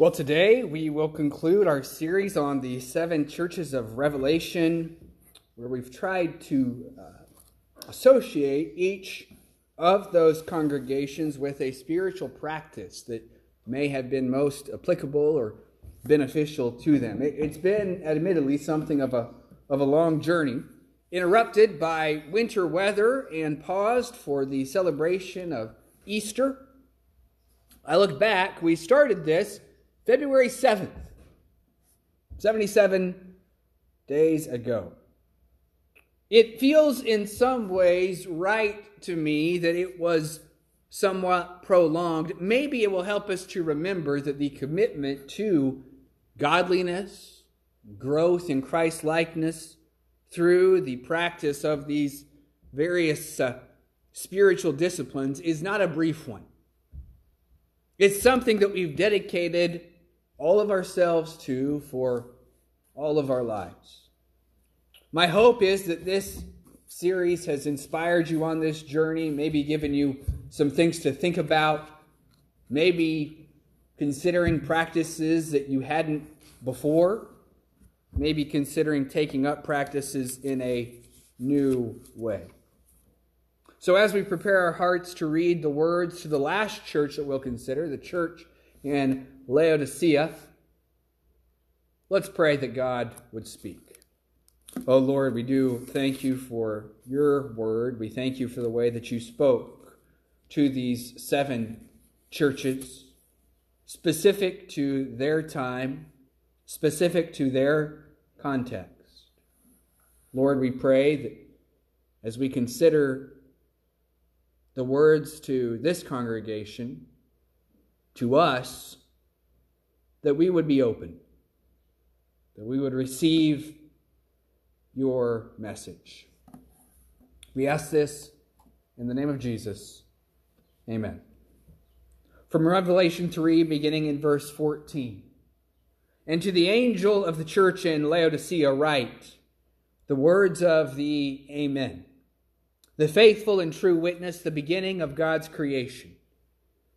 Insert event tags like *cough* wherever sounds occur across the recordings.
Well, today we will conclude our series on the seven churches of Revelation, where we've tried to uh, associate each of those congregations with a spiritual practice that may have been most applicable or beneficial to them. It, has been, admittedly, something of a, of a long journey, interrupted by winter weather and paused for the celebration of Easter. I look back, we started this February 7th, 77 days ago. It feels in some ways right to me that it was somewhat prolonged. Maybe it will help us to remember that the commitment to godliness, growth in Christ likeness through the practice of these various uh, spiritual disciplines is not a brief one. It's something that we've dedicated all of ourselves to for all of our lives. My hope is that this series has inspired you on this journey, maybe given you some things to think about, maybe considering practices that you hadn't before, maybe considering taking up practices in a new way. So, as we prepare our hearts to read the words to the last church that we'll consider, the church in Laodicea, let's pray that God would speak. Oh Lord, we do thank you for your word. We thank you for the way that you spoke to these seven churches, specific to their time, specific to their context. Lord, we pray that as we consider the words to this congregation, to us, that we would be open, that we would receive your message. We ask this in the name of Jesus. Amen. From Revelation 3, beginning in verse 14. And to the angel of the church in Laodicea, write the words of the Amen, the faithful and true witness, the beginning of God's creation.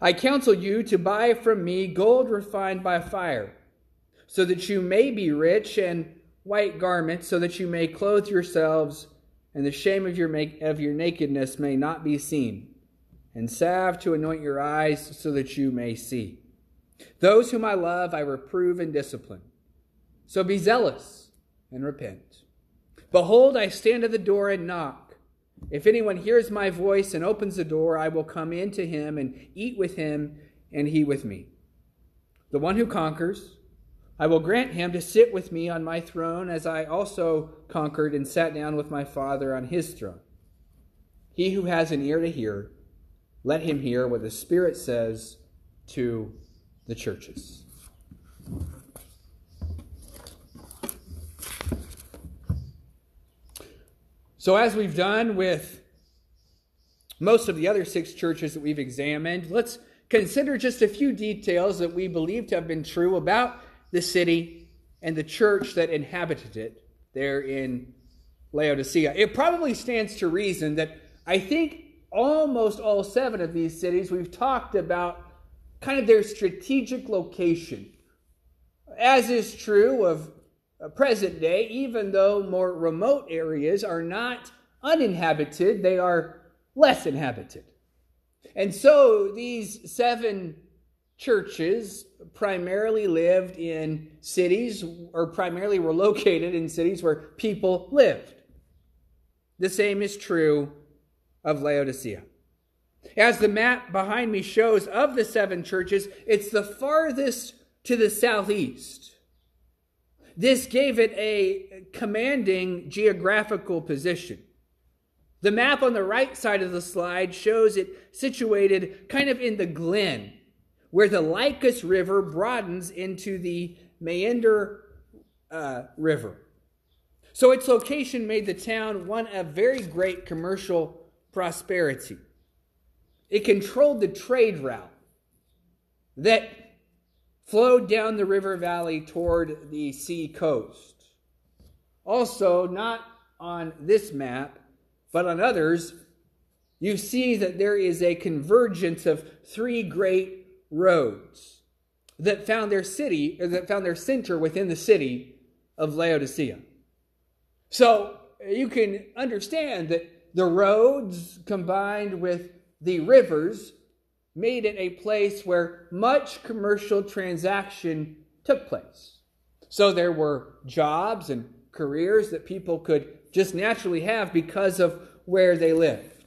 I counsel you to buy from me gold refined by fire, so that you may be rich, and white garments, so that you may clothe yourselves, and the shame of your, make, of your nakedness may not be seen, and salve to anoint your eyes, so that you may see. Those whom I love, I reprove and discipline. So be zealous and repent. Behold, I stand at the door and knock. If anyone hears my voice and opens the door, I will come in to him and eat with him, and he with me. The one who conquers, I will grant him to sit with me on my throne, as I also conquered and sat down with my Father on his throne. He who has an ear to hear, let him hear what the Spirit says to the churches. So, as we've done with most of the other six churches that we've examined, let's consider just a few details that we believe to have been true about the city and the church that inhabited it there in Laodicea. It probably stands to reason that I think almost all seven of these cities we've talked about kind of their strategic location. As is true of Uh, present day, even though more remote areas are not uninhabited, they are less inhabited. And so these seven churches primarily lived in cities, or primarily were located in cities where people lived. The same is true of Laodicea. As the map behind me shows of the seven churches, it's the farthest to the southeast. This gave it a commanding geographical position. The map on the right side of the slide shows it situated kind of in the glen, where the Lycus River broadens into the Meander uh, river. So its location made the town one of very great commercial prosperity. It controlled the trade route that flowed down the river valley toward the sea coast. Also, not on this map, but on others, you see that there is a convergence of three great roads that found their city, or that found their center within the city of Laodicea. So you can understand that the roads combined with the rivers made it a place where much commercial transaction took place. So there were jobs and careers that people could just naturally have because of where they lived.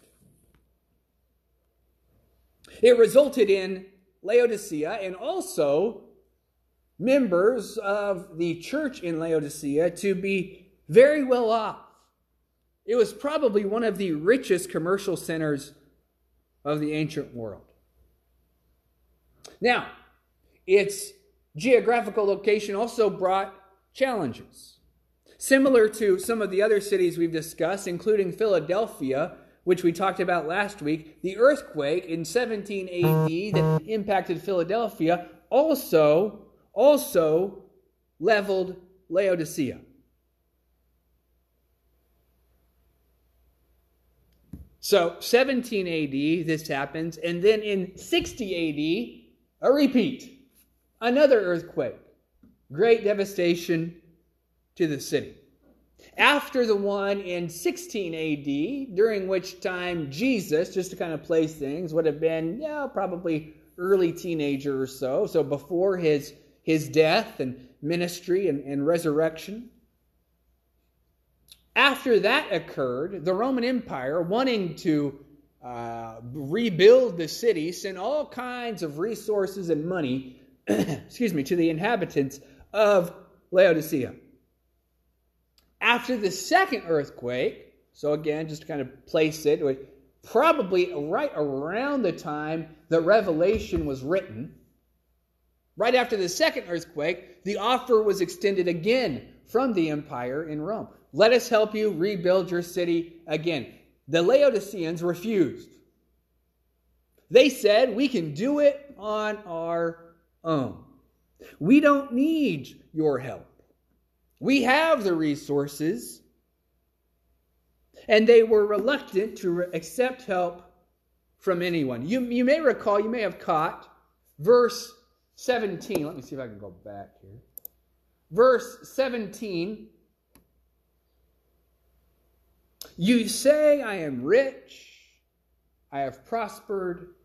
It resulted in Laodicea and also members of the church in Laodicea to be very well off. It was probably one of the richest commercial centers of the ancient world. Now, its geographical location also brought challenges. Similar to some of the other cities we've discussed, including Philadelphia, which we talked about last week, the earthquake in 17 AD that impacted Philadelphia also, also leveled Laodicea. So 17 AD, this happens, and then in 60 AD, a repeat, another earthquake, great devastation to the city. After the one in 16 AD, during which time Jesus, just to kind of place things, would have been, yeah, probably early teenager or so, so before his, his death and ministry and, and resurrection. After that occurred, the Roman Empire, wanting to uh, rebuild the city, send all kinds of resources and money, *clears throat* excuse me, to the inhabitants of Laodicea. After the second earthquake, so again, just to kind of place it, probably right around the time that Revelation was written, right after the second earthquake, the offer was extended again from the empire in Rome. Let us help you rebuild your city again. The Laodiceans refused. They said, We can do it on our own. We don't need your help. We have the resources. And they were reluctant to accept help from anyone. You, you may recall, you may have caught verse 17. Let me see if I can go back here. Verse 17. You say, I am rich, I have prospered,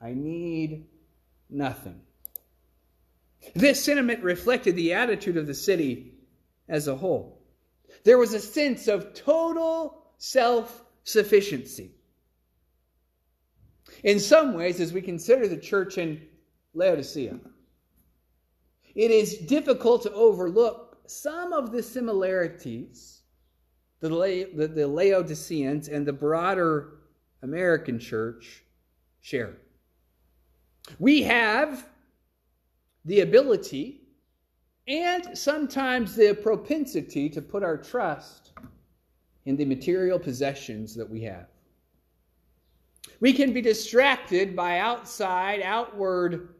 I need nothing. This sentiment reflected the attitude of the city as a whole. There was a sense of total self sufficiency. In some ways, as we consider the church in Laodicea, it is difficult to overlook some of the similarities the, the, the Laodiceans and the broader American church share. We have the ability and sometimes the propensity to put our trust in the material possessions that we have. We can be distracted by outside, outward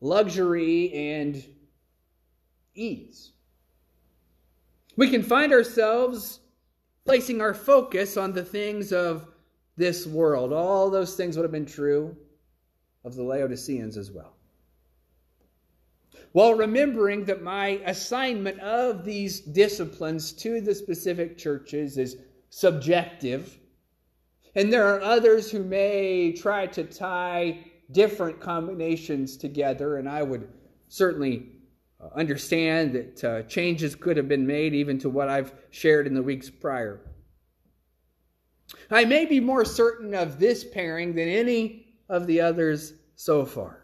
luxury and ease. We can find ourselves placing our focus on the things of this world. All those things would have been true of the Laodiceans as well while remembering that my assignment of these disciplines to the specific churches is subjective. And there are others who may try to tie different combinations together, and I would certainly understand that uh, changes could have been made even to what I've shared in the weeks prior. I may be more certain of this pairing than any of the others so far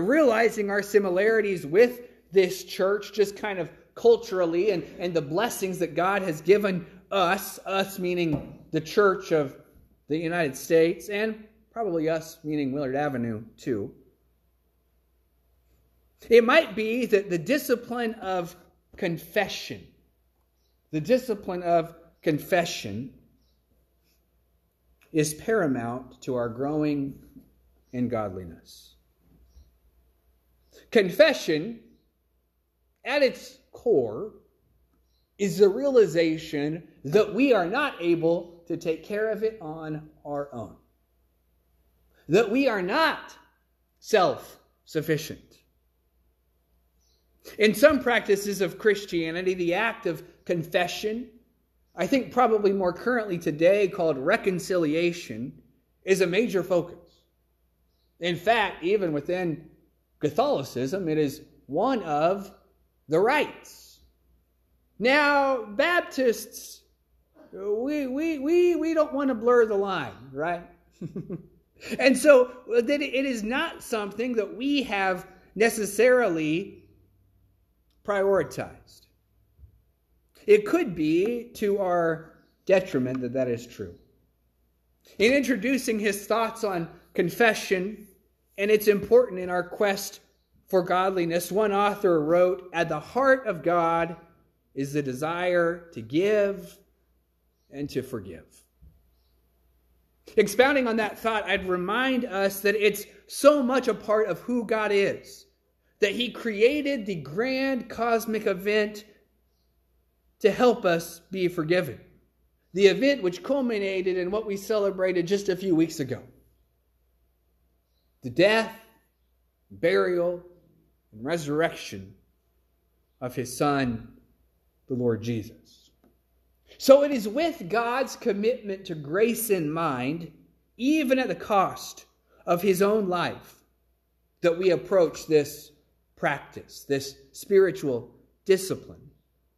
realizing our similarities with this church, just kind of culturally, and, and the blessings that God has given us, us meaning the church of the United States, and probably us meaning Willard Avenue too. It might be that the discipline of confession, the discipline of confession, is paramount to our growing in godliness. Confession, at its core, is the realization that we are not able to take care of it on our own. That we are not self sufficient. In some practices of Christianity, the act of confession, I think probably more currently today called reconciliation, is a major focus. In fact, even within Catholicism, it is one of the rites. Now, Baptists, we, we, we, we don't want to blur the line, right? *laughs* and so that it is not something that we have necessarily prioritized. It could be to our detriment that that is true. In introducing his thoughts on confession, and it's important in our quest for godliness, one author wrote At the heart of God is the desire to give and to forgive. Expounding on that thought, I'd remind us that it's so much a part of who God is that He created the grand cosmic event to help us be forgiven. The event which culminated in what we celebrated just a few weeks ago the death, burial, and resurrection of His Son, the Lord Jesus. So it is with God's commitment to grace in mind, even at the cost of His own life, that we approach this practice, this spiritual discipline,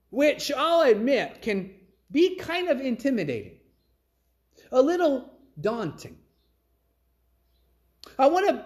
which I'll admit can be kind of intimidating, a little daunting. I want to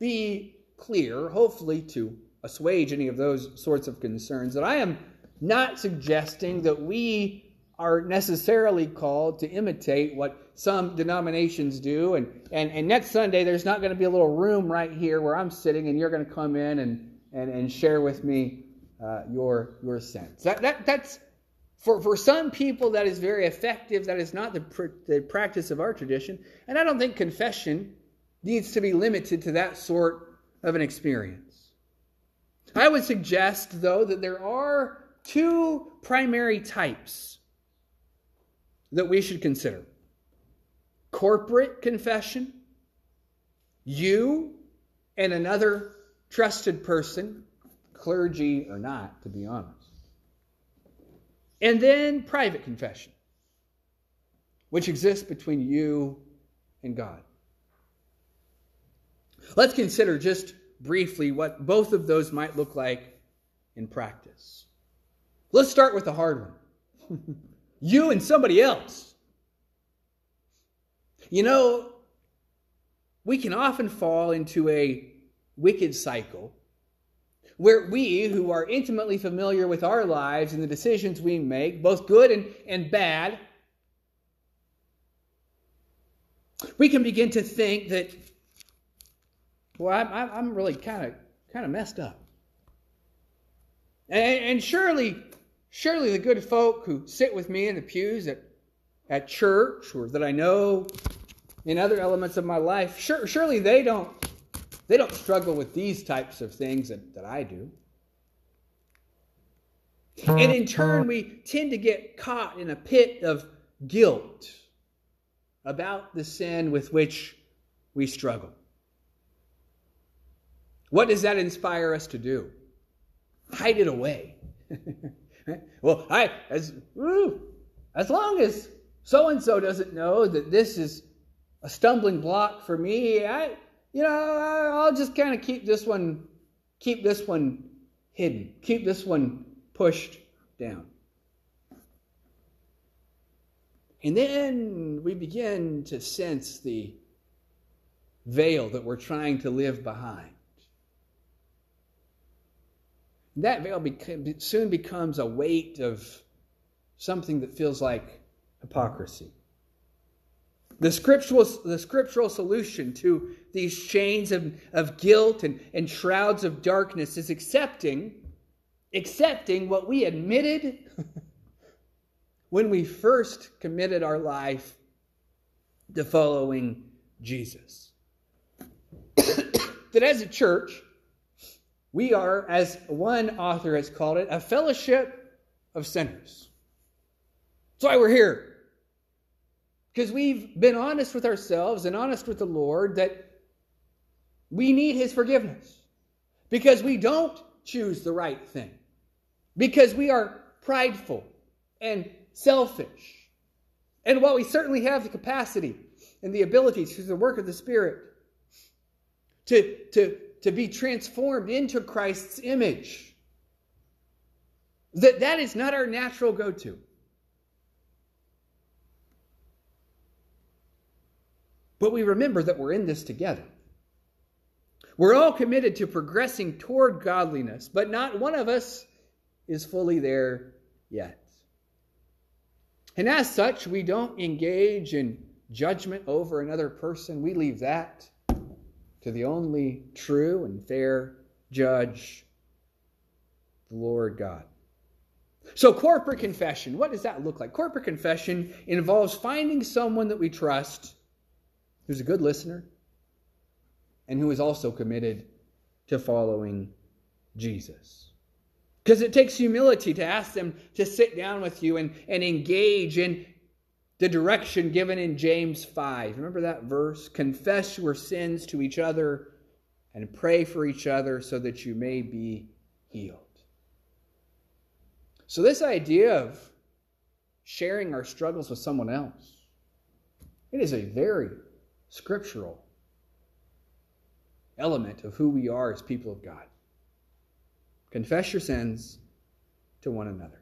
be clear, hopefully, to assuage any of those sorts of concerns, that I am not suggesting that we are necessarily called to imitate what some denominations do. And, and, and next Sunday, there's not going to be a little room right here where I'm sitting, and you're going to come in and and, and share with me uh, your, your sense. That, that, that's, for, for some people, that is very effective. That is not the, pr- the practice of our tradition. And I don't think confession needs to be limited to that sort of an experience. I would suggest, though, that there are two primary types that we should consider corporate confession, you and another trusted person, clergy or not, to be honest. And then private confession, which exists between you and God. Let's consider just briefly what both of those might look like in practice. Let's start with the hard one *laughs* you and somebody else. You know, we can often fall into a wicked cycle where we, who are intimately familiar with our lives and the decisions we make, both good and, and bad, we can begin to think that, well, I'm, I'm really kind of kind of messed up. And, and surely, surely the good folk who sit with me in the pews at, at church or that I know in other elements of my life, sure, surely they don't they don't struggle with these types of things that, that I do. And in turn, we tend to get caught in a pit of guilt about the sin with which we struggle. What does that inspire us to do? Hide it away. *laughs* well, I as woo, as long as so and so doesn't know that this is a stumbling block for me, I you know, I'll just kind of keep this one, keep this one hidden, keep this one pushed down. And then we begin to sense the veil that we're trying to live behind. That veil soon becomes a weight of something that feels like hypocrisy. The scriptural, the scriptural solution to these chains of, of guilt and, and shrouds of darkness is accepting accepting what we admitted *laughs* when we first committed our life to following Jesus. *coughs* that as a church, we are, as one author has called it, a fellowship of sinners. That's why we're here. Because we've been honest with ourselves and honest with the Lord that we need His forgiveness. Because we don't choose the right thing. Because we are prideful and selfish. And while we certainly have the capacity and the ability through the work of the Spirit to, to, to be transformed into Christ's image, that that is not our natural go-to. But we remember that we're in this together. We're all committed to progressing toward godliness, but not one of us is fully there yet. And as such, we don't engage in judgment over another person. We leave that to the only true and fair judge, the Lord God. So, corporate confession, what does that look like? Corporate confession involves finding someone that we trust who's a good listener and who is also committed to following Jesus. Because it takes humility to ask them to sit down with you and, and engage in the direction given in James 5. Remember that verse? Confess your sins to each other and pray for each other so that you may be healed. So, this idea of sharing our struggles with someone else, it is a very scriptural element of who we are as people of God. Confess your sins to one another.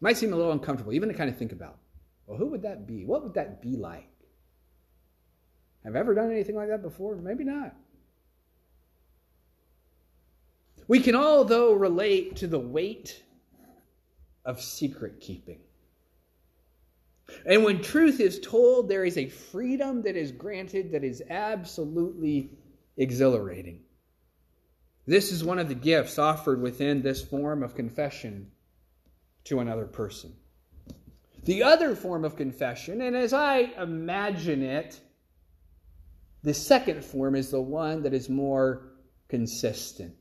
Might seem a little uncomfortable, even to kind of think about. Well, who would that be? What would that be like? Have I ever done anything like that before? Maybe not. We can all, though, relate to the weight of secret keeping. And when truth is told, there is a freedom that is granted that is absolutely exhilarating. This is one of the gifts offered within this form of confession to another person. The other form of confession, and as I imagine it, the second form is the one that is more consistent.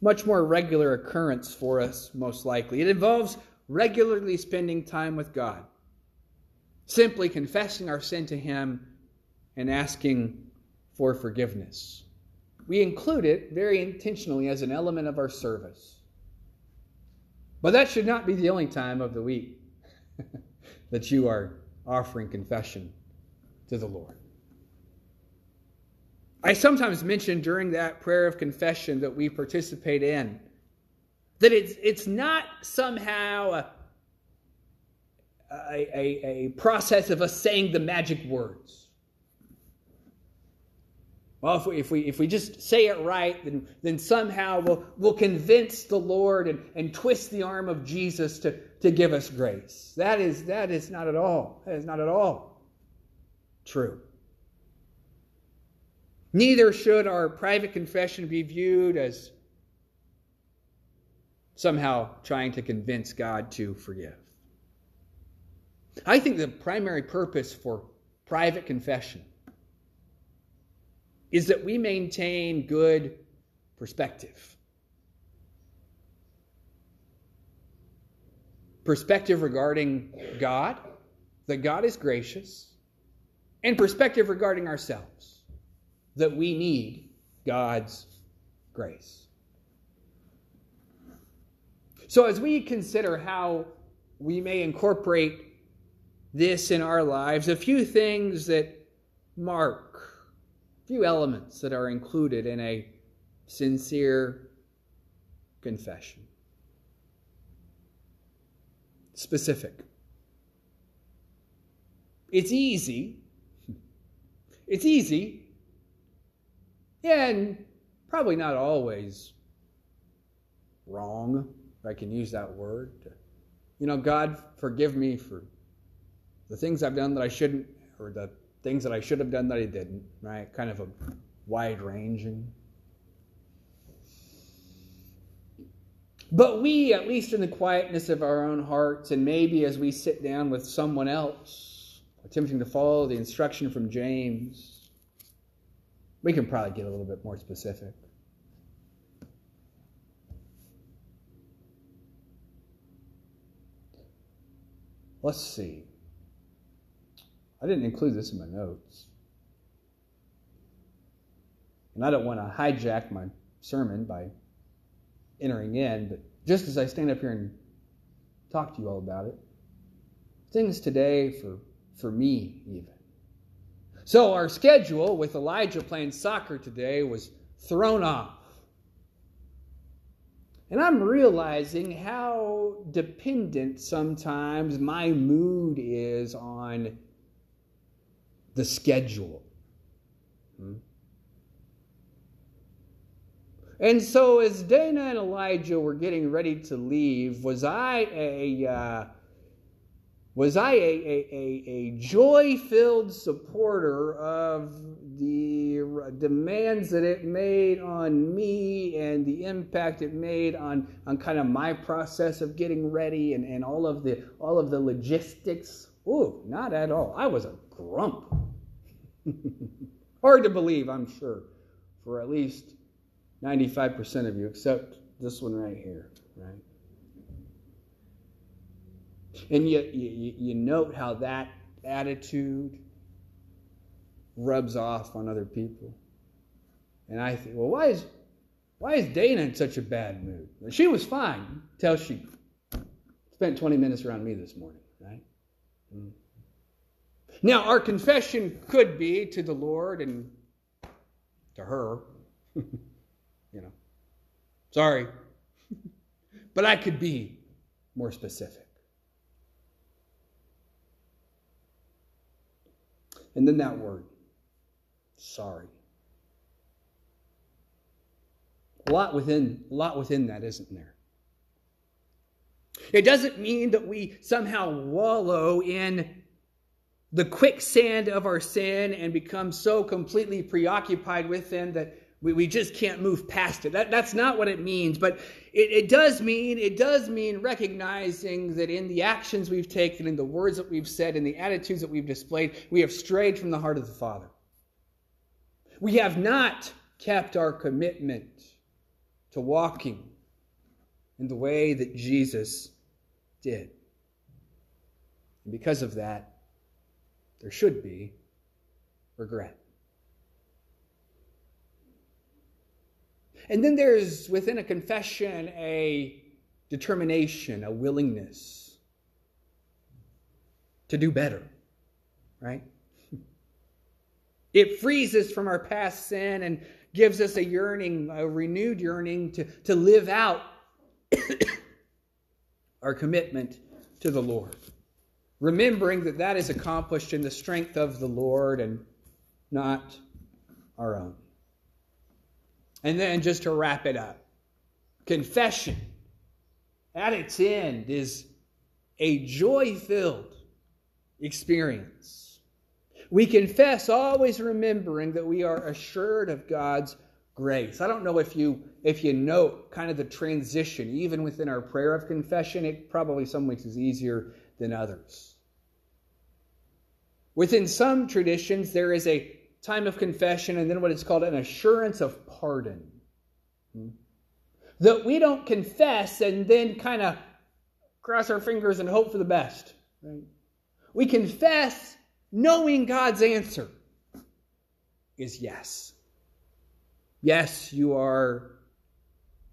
Much more regular occurrence for us, most likely. It involves regularly spending time with God, simply confessing our sin to Him and asking for forgiveness. We include it very intentionally as an element of our service. But that should not be the only time of the week *laughs* that you are offering confession to the Lord. I sometimes mention during that prayer of confession that we participate in that it's, it's not somehow a, a, a, process of us saying the magic words. Well, if we, if we, if we just say it right, then, then somehow we'll, we'll convince the Lord and, and twist the arm of Jesus to, to give us grace. That is, that is not at all. That is not at all true. Neither should our private confession be viewed as somehow trying to convince God to forgive. I think the primary purpose for private confession is that we maintain good perspective. Perspective regarding God, that God is gracious, and perspective regarding ourselves that we need God's grace. So, as we consider how we may incorporate this in our lives, a few things that mark, a few elements that are included in a sincere confession. Specific. It's easy. It's easy and probably not always wrong, if I can use that word. You know, God, forgive me for the things I've done that I shouldn't, or the things that I should have done that I didn't, right? Kind of a wide ranging. But we, at least in the quietness of our own hearts, and maybe as we sit down with someone else, attempting to follow the instruction from James, we can probably get a little bit more specific. Let's see. I didn't include this in my notes. And I don't want to hijack my sermon by entering in, but just as I stand up here and talk to you all about it, things today for, for me, even. So, our schedule with Elijah playing soccer today was thrown off. And I'm realizing how dependent sometimes my mood is on the schedule. Hmm? And so, as Dana and Elijah were getting ready to leave, was I a uh, was I a, a, a, a joy filled supporter of the demands that it made on me and the impact it made on, on kind of my process of getting ready and, and all of the all of the logistics? Ooh, not at all. I was a grump. *laughs* Hard to believe, I'm sure, for at least 95% of you, except this one right here, right? And you, you, you note how that attitude rubs off on other people. And I think, well, why is why is Dana in such a bad mood? She was fine until she spent 20 minutes around me this morning, right? Mm. Now, our confession could be to the Lord and to her, *laughs* you know, sorry, *laughs* but I could be more specific. And then that word, sorry. A lot within, a lot within that, isn't there? It doesn't mean that we somehow wallow in the quicksand of our sin and become so completely preoccupied with them that we, we just can't move past it. That, that's not what it means. But it, it does mean, it does mean recognizing that in the actions we've taken, in the words that we've said, in the attitudes that we've displayed, we have strayed from the heart of the Father. We have not kept our commitment to walking in the way that Jesus did. And because of that, there should be regret. And then there's within a confession a determination, a willingness to do better, right? It frees us from our past sin and gives us a yearning, a renewed yearning to, to live out *coughs* our commitment to the Lord. Remembering that that is accomplished in the strength of the Lord and not our own. And then just to wrap it up, confession at its end is a joy filled experience. We confess always remembering that we are assured of God's grace. I don't know if you if you note kind of the transition even within our prayer of confession, it probably some weeks is easier than others. Within some traditions there is a time of confession and then what is called an assurance of pardon. Hmm? That we don't confess and then kind of cross our fingers and hope for the best. Right? We confess knowing God's answer is yes. Yes, you are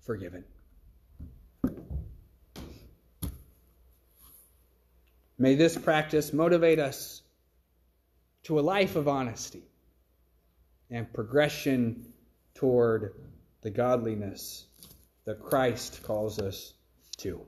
forgiven. May this practice motivate us to a life of honesty and progression toward the godliness that Christ calls us to.